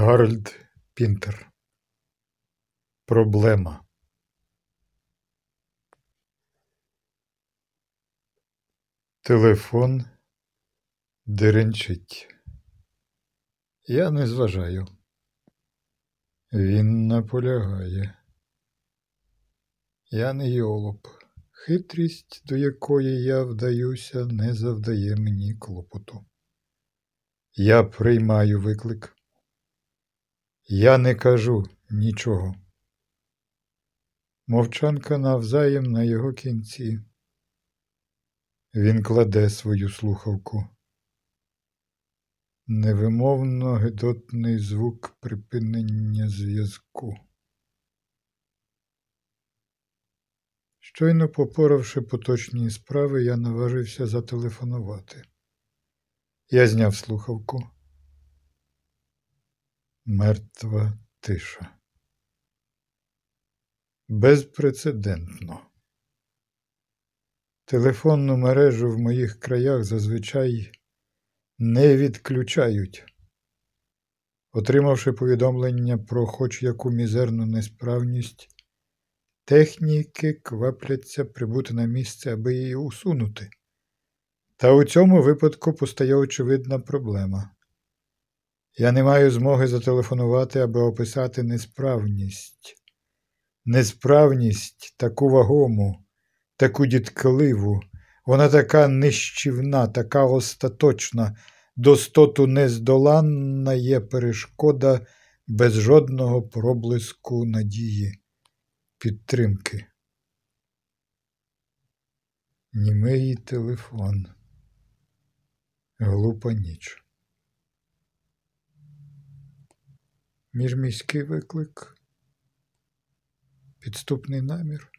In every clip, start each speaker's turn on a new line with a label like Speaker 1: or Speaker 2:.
Speaker 1: Гарольд Пінтер. Проблема. Телефон деренчить. Я не зважаю. Він наполягає. Я не йолоп. Хитрість, до якої я вдаюся, не завдає мені клопоту. Я приймаю виклик. Я не кажу нічого. Мовчанка навзаєм на його кінці. Він кладе свою слухавку. Невимовно гидотний звук припинення зв'язку. Щойно попоравши поточні справи, я наважився зателефонувати. Я зняв слухавку. Мертва тиша. Безпрецедентно. Телефонну мережу в моїх краях зазвичай не відключають. Отримавши повідомлення про хоч яку мізерну несправність, техніки квапляться прибути на місце, аби її усунути. Та у цьому випадку постає очевидна проблема. Я не маю змоги зателефонувати, аби описати несправність. Несправність таку вагому, таку діткливу, вона така нищівна, така остаточна, достоту нездоланна є перешкода без жодного проблиску надії, підтримки. Німий телефон. Глупа ніч. Міжміський виклик. Підступний намір.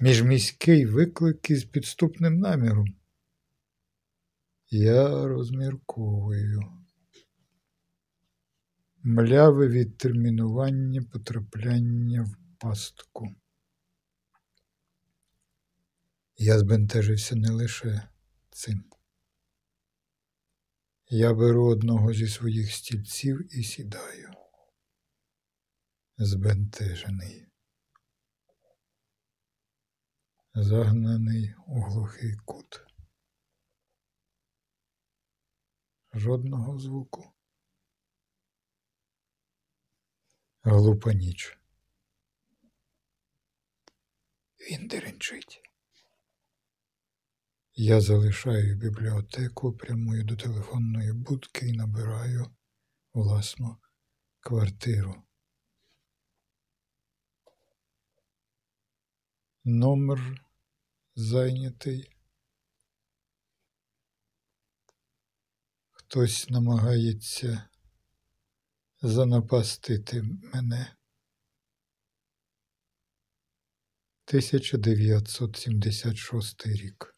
Speaker 1: Міжміський виклик із підступним наміром. Я розмірковую. Мляве відтермінування потрапляння в пастку. Я збентежився не лише цим. Я беру одного зі своїх стільців і сідаю. Збентежений. Загнаний у глухий кут. Жодного звуку. Глупа ніч. Він деренчить. Я залишаю бібліотеку, прямую до телефонної будки і набираю власну квартиру. Номер зайнятий. Хтось намагається занапастити мене. 1976 рік.